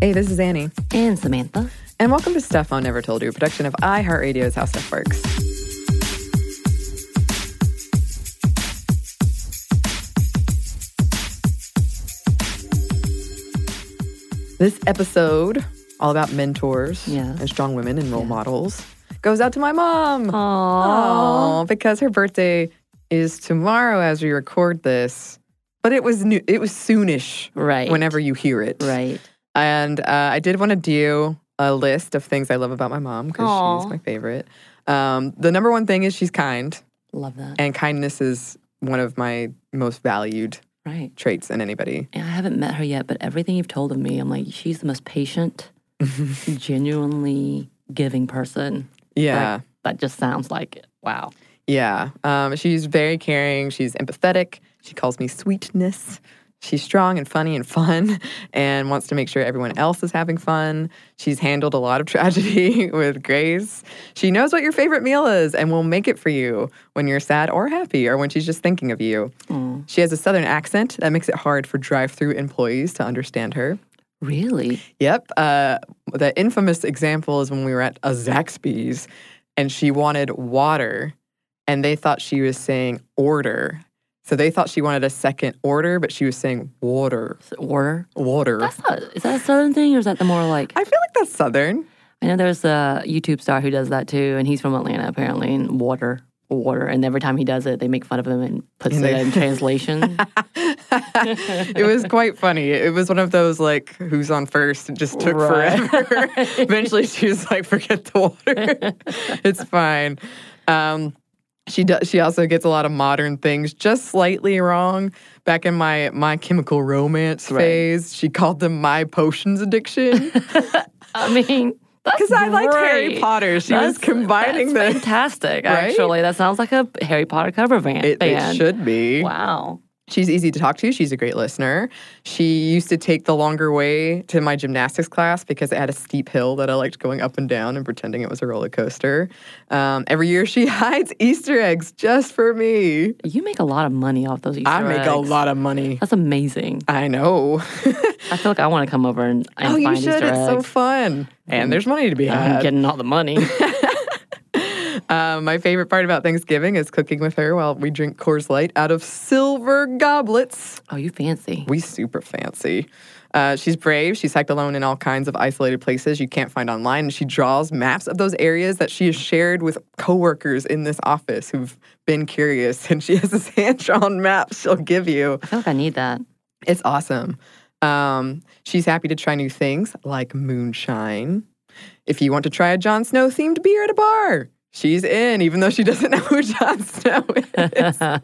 Hey, this is Anney. And Samantha. And welcome to Stuff Mom Never Told You, a production of iHeartRadio's How Stuff Works. This episode, all about mentors Yeah. and strong women and role models, goes out to my mom. Aww. Aw, because her birthday is tomorrow as we record this. But it was new, it was soonish Right. whenever you hear it. Right. And uh, I did want to do a list of things I love about my mom because she's my favorite. Um, the number one thing is she's kind, Love that. and kindness is one of my most valued right. traits in anybody. And I haven't met her yet, but everything you've told of me, I'm like, she's the most patient, genuinely giving person. Yeah. Like, that just sounds like it. Wow. Yeah. Um, she's very caring. She's empathetic. She calls me sweetness. She's strong and funny and fun and wants to make sure everyone else is having fun. She's handled a lot of tragedy with grace. She knows what your favorite meal is and will make it for you when you're sad or happy or when she's just thinking of you. Mm. She has a southern accent that makes it hard for drive through employees to understand her. Really? Yep. Uh, the infamous example is when we were at a Zaxby's and she wanted water and they thought she was saying order. So they thought she wanted a second order, but she was saying water. Order? Water. That's not, is that a southern thing or is that the more like, I feel like that's Southern. I know there's a YouTube star who does that too, and he's from Atlanta apparently, and water. Water, and every time he does it, they make fun of him and puts And it they- in translation. it was quite funny. It was one of those like who's on first. It just took Right. forever. Eventually, she was like, "Forget the water. it's fine." Um, she does. She also gets a lot of modern things just slightly wrong. Back in my my Chemical Romance Right. phase, she called them my potions addiction I mean, because I liked Harry. Potter. She was combining that's the. fantastic. Right? Actually, that sounds like a Harry Potter cover band. It, it should be. Wow. She's easy to talk to. She's a great listener. She used to take the longer way to my gymnastics class because it had a steep hill that I liked going up and down and pretending it was a roller coaster. Um, every year she hides Easter eggs just for me. You make a lot of money off those Easter I make a lot of money. That's amazing. I know. I feel like I want to come over and, and oh, you should. Easter It's so fun. And there's money to be I'm had. getting all the money. Um, my favorite part about Thanksgiving is cooking with her while we drink Coors Light out of silver goblets. oh, you fancy. We super fancy. Uh, she's brave. She's hiked alone in all kinds of isolated places you can't find online. And she draws maps of those areas that she has shared with coworkers in this office who've been curious. And she has this hand drawn map she'll give you. I feel like I need that. It's awesome. Um, she's happy to try new things like moonshine. If you want to try a Jon Snow themed beer at a bar, she's in, even though she doesn't know who Jon Snow is. um,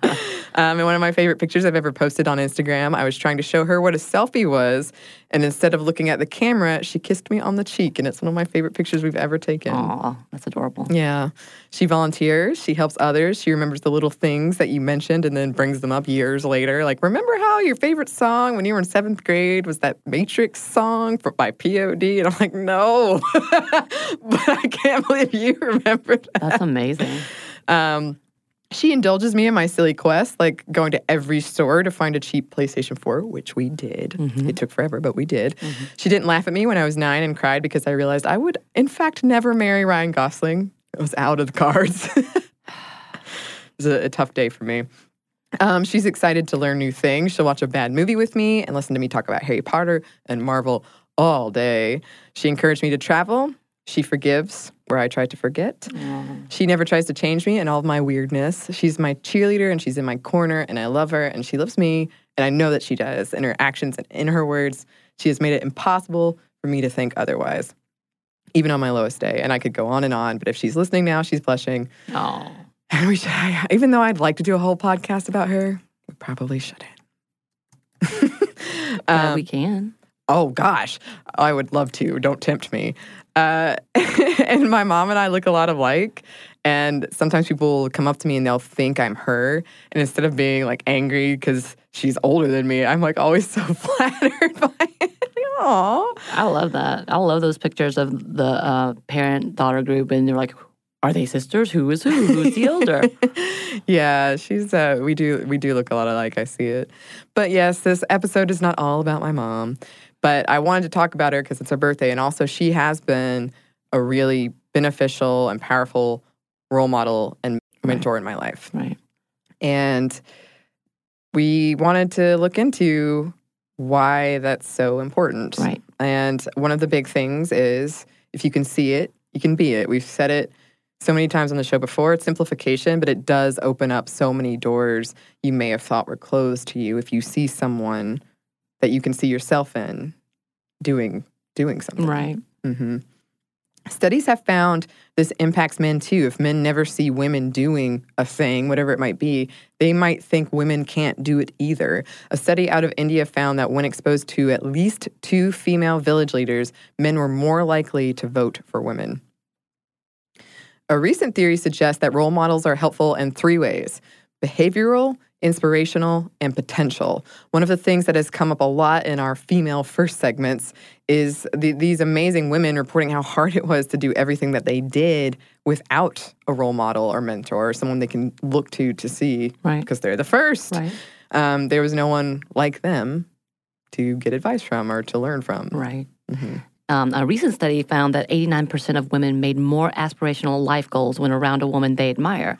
and one of my favorite pictures I've ever posted on Instagram, I was trying to show her what a selfie was. And instead of looking at the camera, she kissed me on the cheek. And it's one of my favorite pictures we've ever taken. Aw, that's adorable. Yeah. She volunteers. She helps others. She remembers the little things that you mentioned and then brings them up years later. Like, remember how your favorite song when you were in seventh grade was that Matrix song for, by POD? And I'm like, no. but I can't believe you remember that. That's amazing. Um, she indulges me in my silly quest, like going to every store to find a cheap PlayStation 4, which we did. It took forever, but we did. She didn't laugh at me when I was nine and cried because I realized I would, in fact, never marry Ryan Gosling. It was out of the cards. it was a, a tough day for me. Um, she's excited to learn new things. She'll watch a bad movie with me and listen to me talk about Harry Potter and Marvel all day. She encouraged me to travel. She forgives where I try to forget. She never tries to change me and all of my weirdness. She's my cheerleader and she's in my corner and I love her and she loves me and I know that she does. In her actions and in her words, she has made it impossible for me to think otherwise, even on my lowest day. And I could go on and on, but if she's listening now, she's blushing. Oh, And we should, even though I'd like to do a whole podcast about her, we probably shouldn't. Um, we can. Oh gosh, I would love to. Don't tempt me. Uh, and my mom and I look a lot alike. And sometimes people will come up to me and they'll think I'm her. And instead of being like angry because she's older than me, I'm like always so flattered by it. Aw. I love that. I love those pictures of the uh, parent daughter group, and they're like, "Are they sisters? Who is who? Who's the older?" Yeah, she's uh we do we do look a lot alike. I see it. But yes, this episode is not all about my mom, But I wanted to talk about her because it's her birthday. And also, she has been a really beneficial and powerful role model and mentor in my life. Right. And we wanted to look into why that's so important. Right. And one of the big things is if you can see it, you can be it. We've said it so many times on the show before. It's simplification, but it does open up so many doors you may have thought were closed to you if you see someone that you can see yourself in doing doing something. Right. Mm-hmm. Studies have found this impacts men too. If men never see women doing a thing, whatever it might be, they might think women can't do it either. A study out of India found that when exposed to at least two female village leaders, men were more likely to vote for women. A recent theory suggests that role models are helpful in three ways behavioral, inspirational, and potential. One of the things that has come up a lot in our female first segments is the, these amazing women reporting how hard it was to do everything that they did without a role model or mentor or someone they can look to to see Right. because they're the first. Right. Um, there was no one like them to get advice from or to learn from. Right. Mhm. Um, a recent study found that 89% of women made more aspirational life goals when around a woman they admire.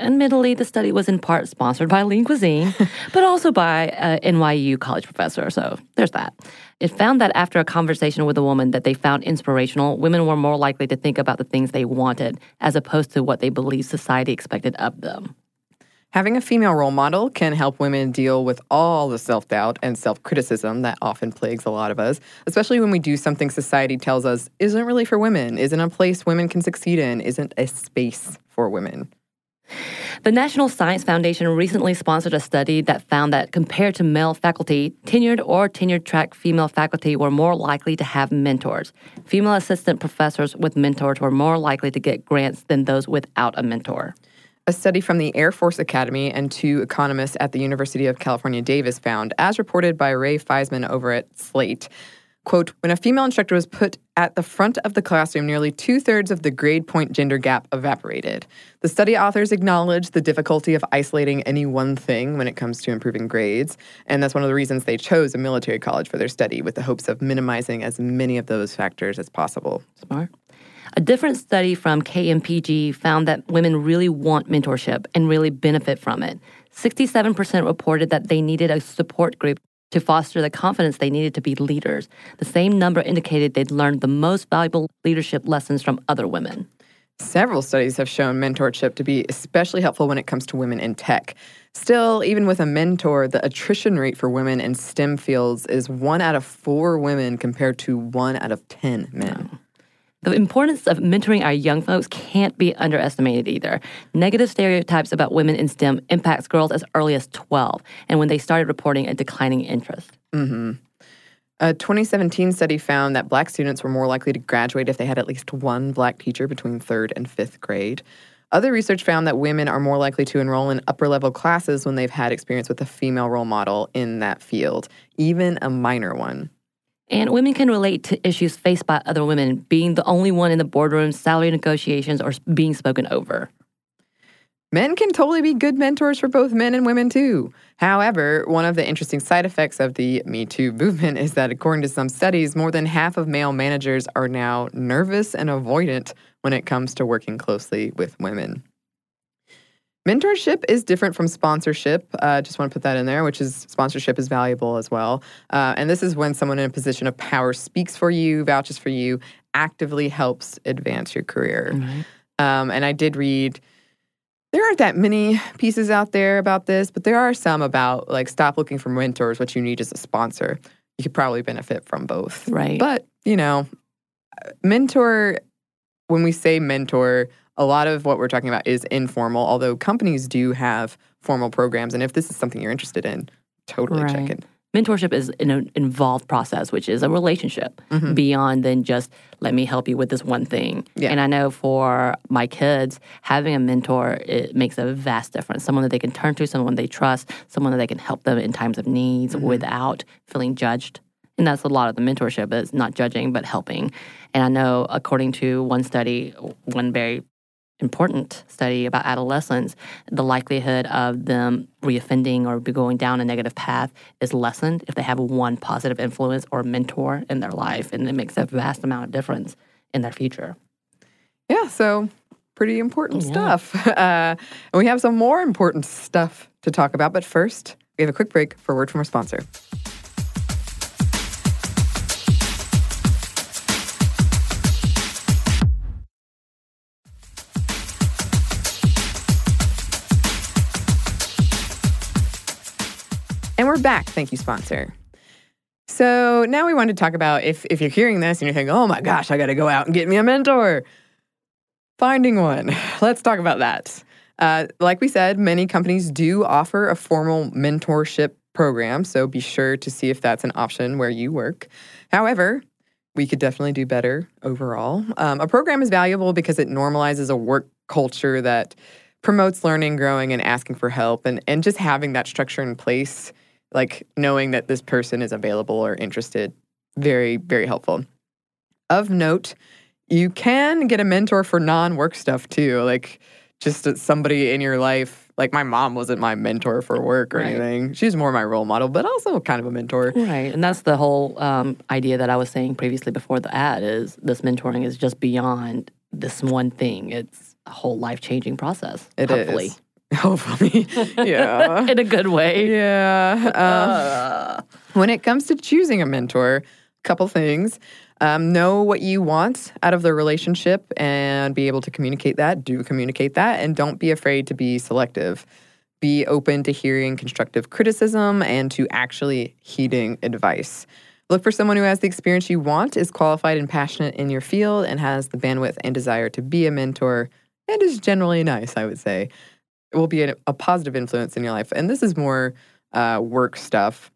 Admittedly, the study was in part sponsored by Lean Cuisine, but also by uh, a NYU college professor. So there's that. It found that after a conversation with a woman that they found inspirational, women were more likely to think about the things they wanted as opposed to what they believed society expected of them. Having a female role model can help women deal with all the self doubt and self criticism that often plagues a lot of us, especially when we do something society tells us isn't really for women, isn't a place women can succeed in, isn't a space for women. The National Science Foundation recently sponsored a study that found that compared to male faculty, tenured or tenured track female faculty were more likely to have mentors. Female assistant professors with mentors were more likely to get grants than those without a mentor. A study from the Air Force Academy and two economists at the University of California, Davis found, as reported by Ray Fisman over at Slate, quote, when a female instructor was put at the front of the classroom, nearly two thirds of the grade point gender gap evaporated. The study authors acknowledge the difficulty of isolating any one thing when it comes to improving grades, and that's one of the reasons they chose a military college for their study, with the hopes of minimizing as many of those factors as possible. Smart. A different study from KPMG found that women really want mentorship and really benefit from it. 67% reported that they needed a support group to foster the confidence they needed to be leaders. The same number indicated they'd learned the most valuable leadership lessons from other women. Several studies have shown mentorship to be especially helpful when it comes to women in tech. Still, even with a mentor, the attrition rate for women in STEM fields is one out of four women compared to one out of 10 men. Oh. The importance of mentoring our young folks can't be underestimated either. Negative stereotypes about women in STEM impacts girls as early as 12 and when they started reporting a declining interest. Mm-hmm. A 2017 study found that black students were more likely to graduate if they had at least one black teacher between third and fifth grade. Other research found that women are more likely to enroll in upper level classes when they've had experience with a female role model in that field, even a minor one. And women can relate to issues faced by other women, being the only one in the boardroom, salary negotiations, or being spoken over. Men can totally be good mentors for both men and women too. However, one of the interesting side effects of the Me Too movement is that, according to some studies, more than half of male managers are now nervous and avoidant when it comes to working closely with women. Mentorship is different from sponsorship. Uh, just want to put that in there, which is sponsorship is valuable as well. Uh, and this is when someone in a position of power speaks for you, vouches for you, actively helps advance your career. Um, and I did read there aren't that many pieces out there about this, but there are some about like stop looking for mentors. What you need is a sponsor. You could probably benefit from both. Right. But, you know, mentor, when we say mentor, a lot of what we're talking about is informal, although companies do have formal programs. And if this is something you're interested in, totally check Right. it. Mentorship is an involved process, which is a relationship mm-hmm. beyond than just let me help you with this one thing. Yeah. And I know for my kids, having a mentor it makes a vast difference. Someone that they can turn to, someone they trust, someone that they can help them in times of needs mm-hmm. without feeling judged. And that's a lot of the mentorship is not judging but helping. And I know according to one study, one very important study about adolescents, the likelihood of them reoffending or be going down a negative path is lessened if they have one positive influence or mentor in their life. And it makes a vast amount of difference in their future. Yeah, so pretty important stuff. Uh, and we have some more important stuff to talk about. But first, we have a quick break for a word from our sponsor. And we're back. Thank you, sponsor. So now we want to talk about if, if you're hearing this and you're thinking, oh my gosh, I got to go out and get me a mentor. Finding one. Let's talk about that. Uh, like we said, many companies do offer a formal mentorship program, so be sure to see if that's an option where you work. However, we could definitely do better overall. Um, a program is valuable because it normalizes a work culture that promotes learning, growing, and asking for help, and, and just having that structure in place, like knowing that this person is available or interested, very, very helpful. Of note, you can get a mentor for non work stuff too, like just somebody in your life. Like my mom wasn't my mentor for work or Right. anything. She's more my role model, but also kind of a mentor. Right. And that's the whole um, idea that I was saying previously before the ad is this mentoring is just beyond this one thing. It's a whole life changing process. It is hopefully. Yeah. In a good way. Yeah. Um, when it comes to choosing a mentor, a couple things. Um, know what you want out of the relationship and be able to communicate that. Do communicate that. And don't be afraid to be selective. Be open to hearing constructive criticism and to actually heeding advice. Look for someone who has the experience you want, is qualified and passionate in your field, and has the bandwidth and desire to be a mentor, and is generally nice, I would say will be a, a positive influence in your life. And this is more uh, work stuff.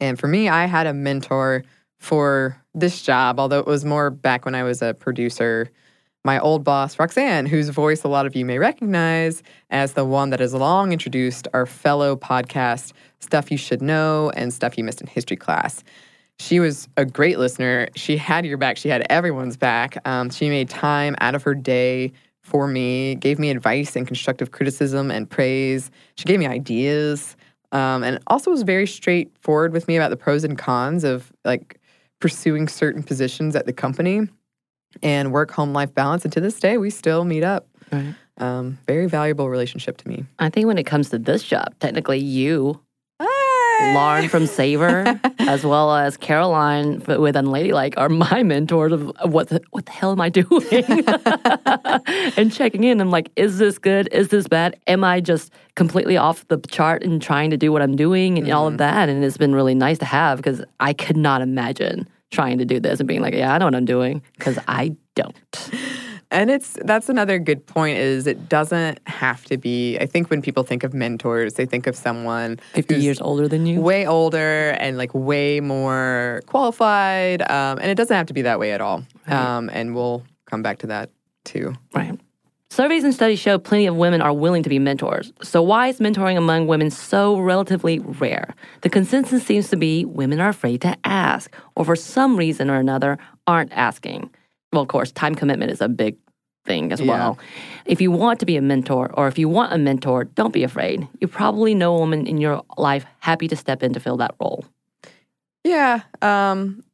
And for me, I had a mentor for this job, although it was more back when I was a producer. My old boss, Roxanne, whose voice a lot of you may recognize as the one that has long introduced our fellow podcast, Stuff You Should Know and Stuff You Missed in History class. She was a great listener. She had your back, she had everyone's back. Um, she made time out of her day for me, gave me advice and constructive criticism and praise. She gave me ideas, um, and also was very straightforward with me about the pros and cons of like pursuing certain positions at the company and work home life balance. And to this day, we still meet up. Right. Um, very valuable relationship to me. I think when it comes to this job, technically you, Lauren from Savor, as well as Caroline with Unladylike, are my mentors of what the, what the hell am I doing? and checking in. I'm like, is this good? Is this bad? Am I just completely off the chart and trying to do what I'm doing and all of mm-hmm. that? And it's been really nice to have because I could not imagine trying to do this and being like, yeah, I know what I'm doing because I don't. And it's that's another good point is it doesn't have to be I think when people think of mentors, they think of someone 50 who's years older than you. way older and like way more qualified. Um, and it doesn't have to be that way at all. Um, and we'll come back to that too. Right. Surveys and studies show plenty of women are willing to be mentors. So, why is mentoring among women so relatively rare? The consensus seems to be women are afraid to ask, or for some reason or another, aren't asking. Well, of course, time commitment is a big thing as well. If you want to be a mentor, or if you want a mentor, don't be afraid. You probably know a woman in your life happy to step in to fill that role. Yeah. Um,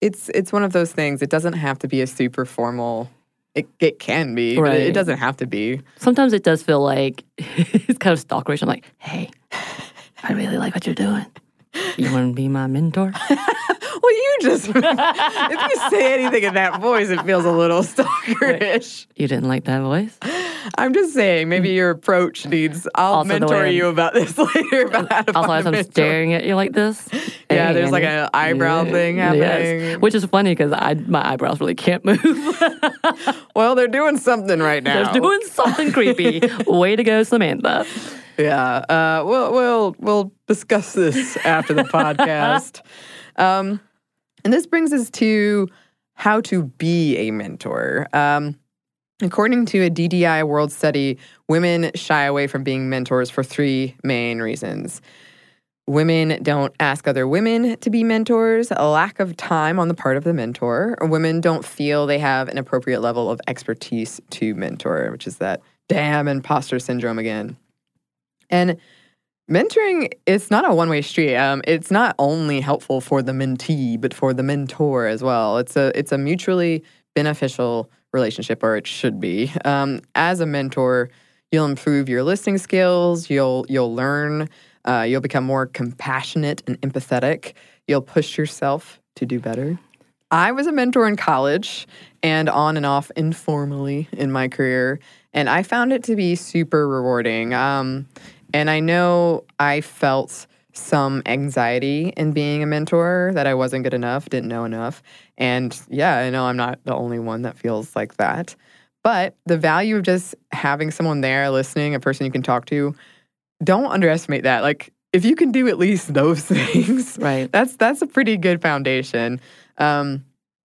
it's it's one of those things. It doesn't have to be a super formal. It it can be, but it, it doesn't have to be. Sometimes it does feel like it's kind of stalkerish. I'm like, hey, I really like what you're doing. You want to be my mentor? Well, you just if you say anything in that voice, it feels a little stalkerish. You didn't like that voice? I'm just saying, maybe your approach needs. I'll Also mentor you about this later. About how to Also, as I'm mentor. staring at you like this. Yeah, there's like an eyebrow thing Yes, happening. which is funny because I my eyebrows really can't move. Well, they're doing something right now. They're doing something creepy. Way to go, Samantha. Yeah, uh, we'll we'll we'll discuss this after the podcast. Um, and this brings us to how to be a mentor. Um, according to a DDI World Study, women shy away from being mentors for three main reasons. Women don't ask other women to be mentors, a lack of time on the part of the mentor, or women don't feel they have an appropriate level of expertise to mentor, which is that damn imposter syndrome again. And mentoring, it's not a one way street. Um, it's not only helpful for the mentee, but for the mentor as well. It's a it's a mutually beneficial relationship, or it should be. Um, as a mentor, you'll improve your listening skills. You'll you'll learn uh, you'll become more compassionate and empathetic. You'll push yourself to do better. I was a mentor in college and on and off informally in my career, and I found it to be super rewarding. Um, and I know I felt some anxiety in being a mentor that I wasn't good enough, didn't know enough. And yeah, I know I'm not the only one that feels like that. But the value of just having someone there listening, a person you can talk to, don't underestimate that. Like if you can do at least those things, Right. that's that's a pretty good foundation. Um,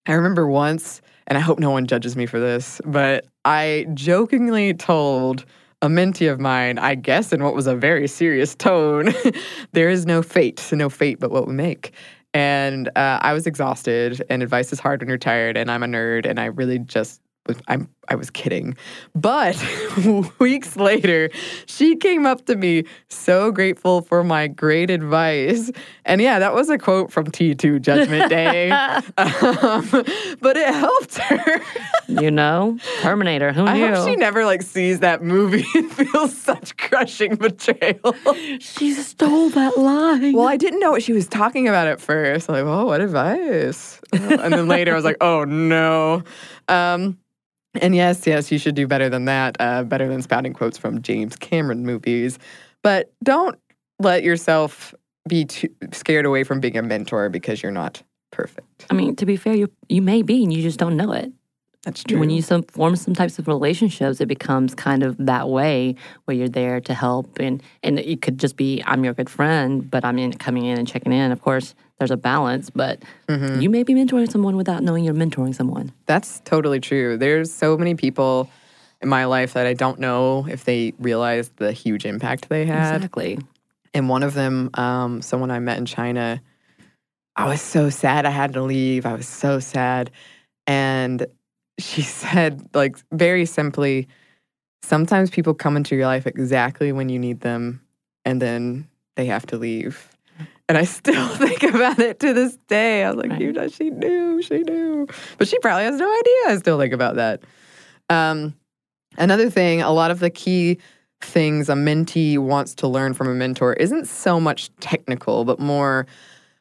I remember once, and I hope no one judges me for this, but I jokingly told a mentee of mine, I guess in what was a very serious tone, there is no fate, no fate but what we make. And uh, I was exhausted, and advice is hard when you're tired, and I'm a nerd, and I really just I'm I was kidding. But weeks later, she came up to me so grateful for my great advice. And yeah, that was a quote from T2 Judgment Day. um, but it helped her. You know, Terminator. Who knew? I hope she never like sees that movie and feels such crushing betrayal. She stole that line. Well, I didn't know what she was talking about at first. Like, oh, what advice? and then later I was like, oh no. Um, and yes, yes, you should do better than that. Uh, better than spouting quotes from James Cameron movies. But don't let yourself be too scared away from being a mentor because you're not perfect. I mean, to be fair, you you may be, and you just don't know it. That's true. When you some, form some types of relationships, it becomes kind of that way where you're there to help, and and it could just be I'm your good friend, but I'm in coming in and checking in. Of course, there's a balance, but Mm-hmm. you may be mentoring someone without knowing you're mentoring someone. That's totally true. There's so many people in my life that I don't know if they realize the huge impact they had. Exactly. And one of them, um, someone I met in China, I was so sad I had to leave. I was so sad. And she said, like, very simply, sometimes people come into your life exactly when you need them, and then they have to leave. And I still think about it to this day. I was like, Right. you know, she knew, she knew. But she probably has no idea. I still think about that. Um, another thing, a lot of the key things a mentee wants to learn from a mentor isn't so much technical, but more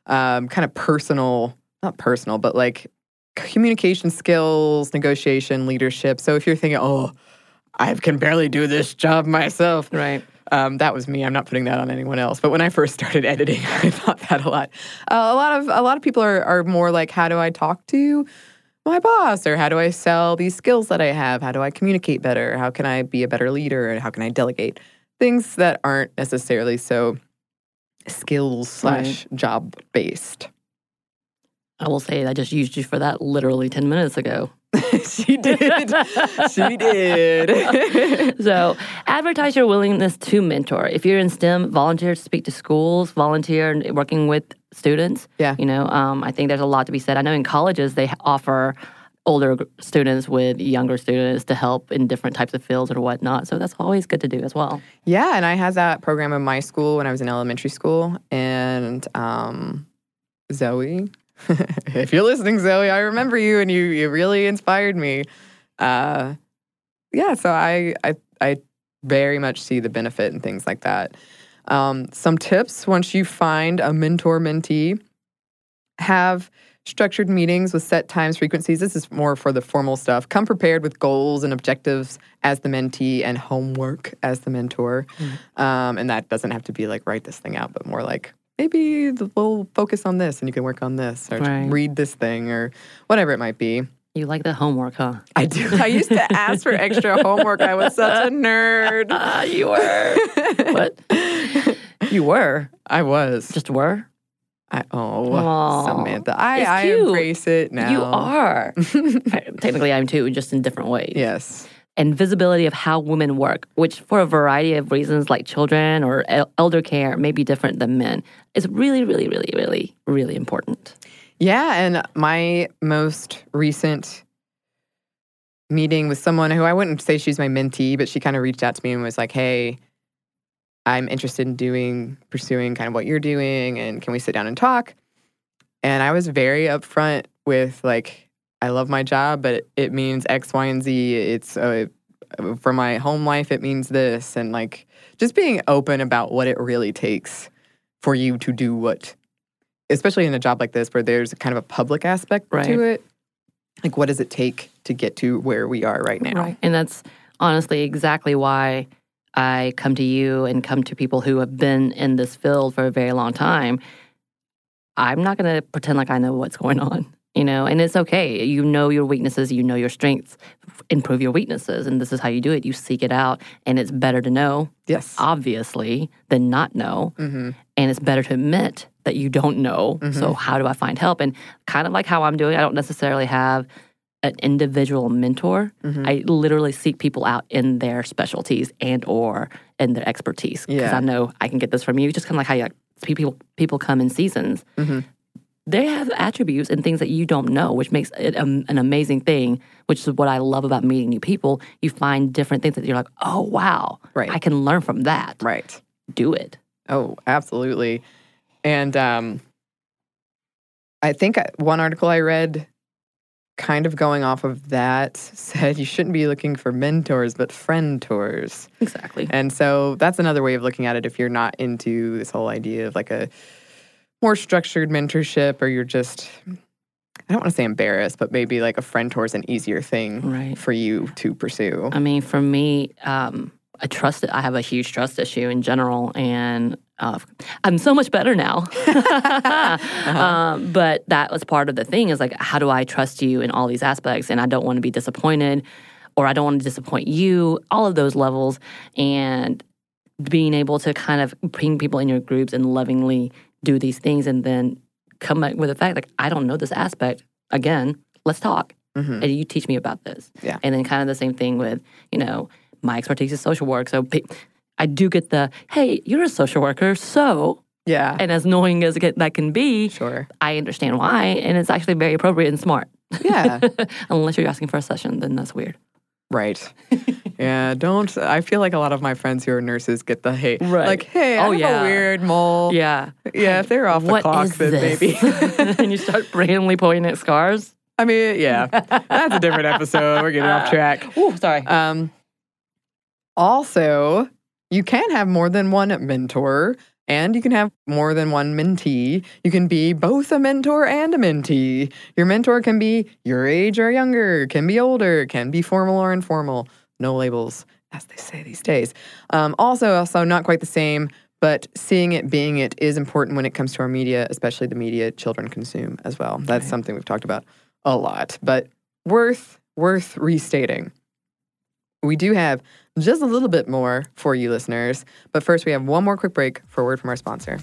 um, kind of personal, not personal, but like communication skills, negotiation, leadership. So if you're thinking, oh, I can barely do this job myself, Right. Um, that was me. I'm not putting that on anyone else. But when I first started editing, I thought that a lot. Uh, a lot of a lot of people are are more like, how do I talk to my boss, or how do I sell these skills that I have? How do I communicate better? How can I be a better leader? And how can I delegate things that aren't necessarily so skills slash job based? I will say I just used you for that literally 10 minutes ago. she did. she did. So, advertise your willingness to mentor. If you're in STEM, volunteer to speak to schools, volunteer and working with students. Yeah. You know, um, I think there's a lot to be said. I know in colleges they offer older students with younger students to help in different types of fields or whatnot. So that's always good to do as well. Yeah, and I had that program in my school when I was in elementary school. And um, Zoe, if you're listening, Zoe, I remember you, and you you really inspired me. Uh, yeah, so I I I very much see the benefit and things like that. Um, some tips once you find a mentor mentee, have structured meetings with set times, frequencies. This is more for the formal stuff. Come prepared with goals and objectives as the mentee and homework as the mentor. Um, and that doesn't have to be like write this thing out, but more like maybe we'll focus on this and you can work on this or Right. read this thing or whatever it might be. You like the homework, huh? I do. I used to ask for extra homework. I was such a nerd. Ah, you were. what? You were. I was. Just were? I, oh, Aw. Samantha. I, I embrace it now. You are. I- technically, I'm too, just in different ways. Yes. And visibility of how women work, which for a variety of reasons, like children or el- elder care, may be different than men, is really, really, really, really, really important. Yeah, and my most recent meeting with someone who I wouldn't say she's my mentee, but she kind of reached out to me and was like, "Hey, I'm interested in doing pursuing kind of what you're doing and can we sit down and talk?" And I was very upfront with like I love my job, but it means X, Y, and Z. It's uh, for my home life, it means this, and like just being open about what it really takes for you to do what, especially in a job like this where there's kind of a public aspect Right. to it. Like, what does it take to get to where we are right now? Right. And that's honestly exactly why I come to you and come to people who have been in this field for a very long time. I'm not going to pretend like I know what's going on, you know, and it's okay. You know your weaknesses, you know your strengths, improve your weaknesses. And this is how you do it. You seek it out, and it's better to know, Yes. obviously, than not know. hmm And it's better to admit that you don't know. So, how do I find help? And kind of like how I'm doing, I don't necessarily have an individual mentor. Mm-hmm. I literally seek people out in their specialties and or in their expertise because Yeah. I know I can get this from you. Just kind of like how you, like, people people come in seasons. They have attributes and things that you don't know, which makes it um, an amazing thing. Which is what I love about meeting new people. You find different things that you're like, oh wow, Right. I can learn from that. Right. Do it. Oh, absolutely. And um, I think one article I read, kind of going off of that, said you shouldn't be looking for mentors, but friend tours. Exactly. And so that's another way of looking at it if you're not into this whole idea of like a more structured mentorship or you're just, I don't want to say embarrassed, but maybe like a friend tour is an easier thing Right. for you to pursue. I mean, for me, um, I trust I have a huge trust issue in general, and uh, I'm so much better now. um, but that was part of the thing is like, how do I trust you in all these aspects? And I don't want to be disappointed, or I don't want to disappoint you. All of those levels, and being able to kind of bring people in your groups and lovingly do these things, and then come back with the fact like, I don't know this aspect. Again, let's talk Mhm. and you teach me about this. Yeah. And then kind of the same thing with, you know, my expertise is social work. So I do get the, hey, you're a social worker. So, Yeah, and as annoying as that can be, sure. I understand why. And it's actually very appropriate and smart. Yeah. Unless you're asking for a session, then that's weird. Right. yeah. Don't. I feel like a lot of my friends who are nurses get the hate. Right. Like, hey, I Oh, have yeah. a weird mole. Yeah. Yeah. If they're off the What clock, then this? maybe. and you start randomly pointing at scars. I mean, yeah. That's a different episode. We're getting off track. Ooh, sorry. Um. Also, you can have more than one mentor. And you can have more than one mentee. You can be both a mentor and a mentee. Your mentor can be your age or younger, can be older, can be formal or informal. No labels, as they say these days. Um, also, also not quite the same, but seeing it, being it is important when it comes to our media, especially the media children consume as well. That's Right. something we've talked about a lot, but worth worth restating. We do have just a little bit more for you listeners, but first we have one more quick break for a word from our sponsor.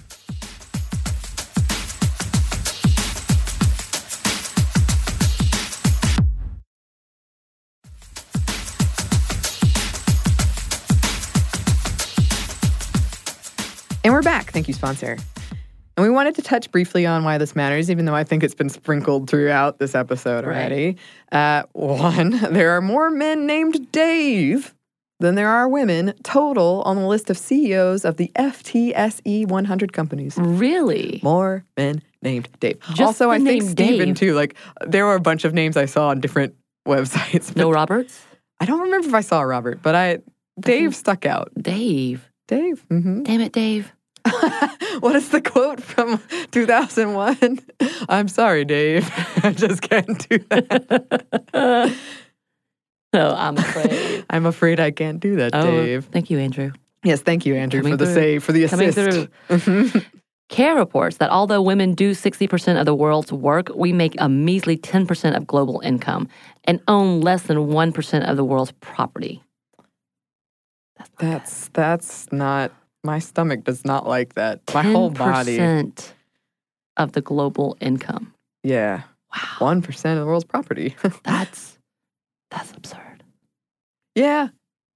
Thank you, sponsor. And we wanted to touch briefly on why this matters, even though I think it's been sprinkled throughout this episode Right. already. Uh, one, there are more men named Dave than there are women total on the list of CEOs of the FTSE 100 companies. really? More men named Dave. Just also, I think Stephen Dave. too. Like, there were a bunch of names I saw on different websites. No Roberts? I don't remember if I saw Robert, but I Dave stuck out. Dave. Dave. hmm Damn it, Dave. what is the quote from 2001? I'm sorry, Dave. I just can't do that. No, I'm afraid. I'm afraid I can't do that, Oh, Dave. thank you, Andrew. Yes, thank you, Andrew, Coming for the through. save, for the Coming assist. through. Mm-hmm. CARE reports that although women do 60% of the world's work, we make a measly 10% of global income and own less than 1% of the world's property. That's not That's that's not my stomach does not like that. My whole body. 10% of the global income. Yeah. Wow. One percent of the world's property. That's that's absurd. Yeah,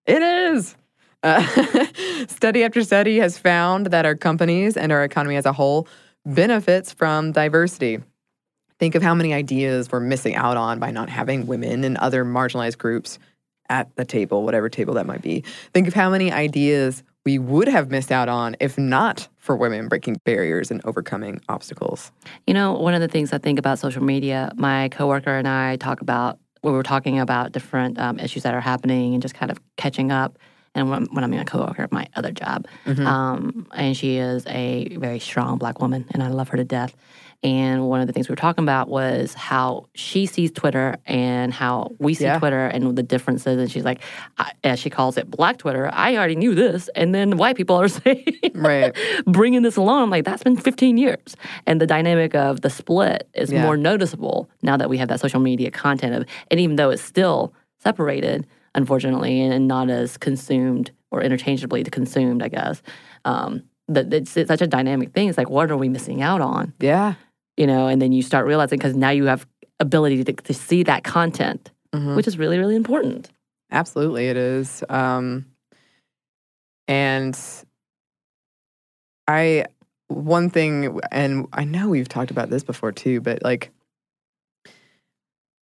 it is. Uh, study after study has found that our companies and our economy as a whole benefits from diversity. Think of how many ideas we're missing out on by not having women and other marginalized groups at the table, whatever table that might be. Think of how many ideas we would have missed out on if not for women breaking barriers and overcoming obstacles. You know, one of the things I think about social media, my coworker and I talk about we were talking about different um, issues that are happening and just kind of catching up. And when, when I'm a coworker at my other job, um, and she is a very strong black woman, and I love her to death. And one of the things we were talking about was how she sees Twitter and how we see Yeah. Twitter and the differences. And she's like, I, as she calls it, Black Twitter. I already knew this, and then white people are saying, Right. bringing this along. I'm like, that's been 15 years. And the dynamic of the split is Yeah. more noticeable now that we have that social media content of, and even though it's still separated, unfortunately, and not as consumed or interchangeably consumed, I guess. Um, that it's, it's such a dynamic thing. It's like, what are we missing out on? Yeah. You know, and then you start realizing because now you have ability to, to see that content, Mhm. which is really, really important. Absolutely, it is. Um, and I, one thing, and I know we've talked about this before too, but like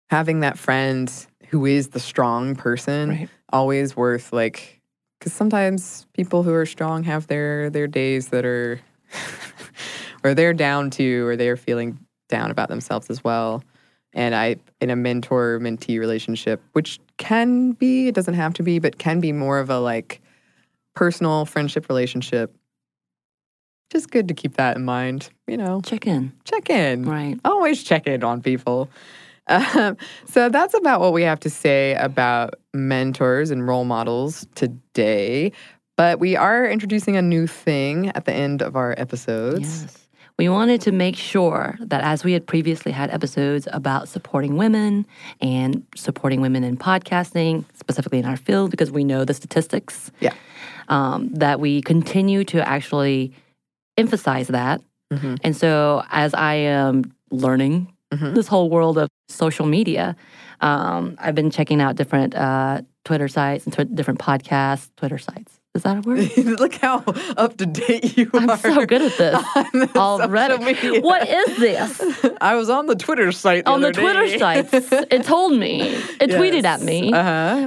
having that friend who is the strong person, Right. always worth like, because sometimes people who are strong have their their days that are, or they're down too, or they're feeling down about themselves as well. And I, in a mentor mentee relationship, which can be, it doesn't have to be, but can be more of a like personal friendship relationship. Just good to keep that in mind. You know, Check in. check in. Right. Always check in on people. Um, so that's about what we have to say about mentors and role models today. But we are introducing a new thing at the end of our episodes. Yes. We wanted to make sure that as we had previously had episodes about supporting women and supporting women in podcasting, specifically in our field, because we know the statistics, Yeah. um, that we continue to actually emphasize that. Mhm. And so as I am learning Mhm. this whole world of social media, um, I've been checking out different uh, Twitter sites and tw- different podcasts, Twitter sites. Is that a word? Look how up to date you I'm are. so good at this the already. media. What is this? I was on the Twitter site the on the Twitter day. sites. It told me. It tweeted at me. Uh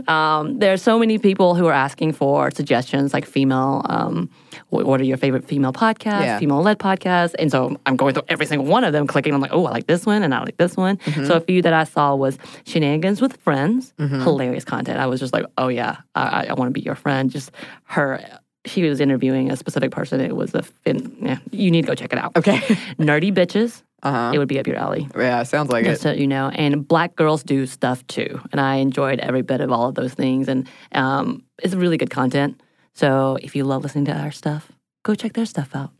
huh. Um, there are so many people who are asking for suggestions, like female. Um, what are your favorite female podcasts, Yeah. female-led podcasts? And so I'm going through every single one of them, clicking. I'm like, oh, I like this one, and I like this one. Mm-hmm. So a few that I saw was Shenanigans with Friends, hilarious content. I was just like, oh yeah, I, I, want to be your friend. Just her. She was interviewing a specific person. It was a. Fin, yeah, you need to go check it out. Okay. Nerdy bitches. Uh huh. It would be up your alley. Yeah, sounds like Just it. so you know, and black girls do stuff too, and I enjoyed every bit of all of those things, and um, it's really good content. So if you love listening to our stuff, go check their stuff out.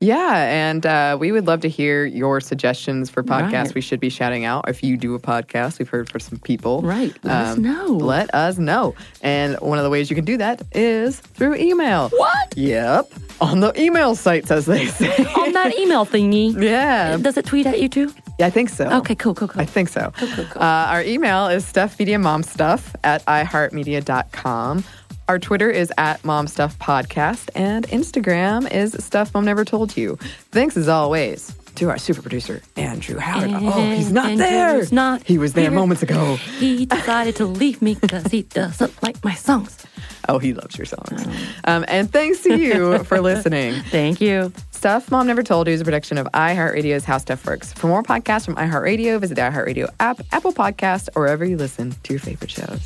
Yeah, and uh, we would love to hear your suggestions for podcasts Right. we should be shouting out. If you do a podcast, we've heard from some people. Right? Let us Um, know. Let us know. And one of the ways you can do that is through email. What Yep. On the email sites, as they say. on that email thingy? yeah. Does it tweet at you too? Yeah, I think so. Okay, cool, cool, cool. I think so. cool, cool. Uh, our email is stuffmediamomstuff at iheartmedia.com. Our Twitter is at Mom Stuff Podcast, and Instagram is Stuff Mom Never Told You. Thanks as always to our super producer, Andrew Howard. oh, he's not Andrew's there. not he was there here. moments ago. He decided to leave me because he doesn't like my songs. Oh, he loves your songs. Um, and thanks to you for listening. Thank you. Stuff Mom Never Told You is a production of iHeartRadio's How Stuff Works. For more podcasts from iHeartRadio, visit the iHeartRadio app, Apple Podcast, or wherever you listen to your favorite shows.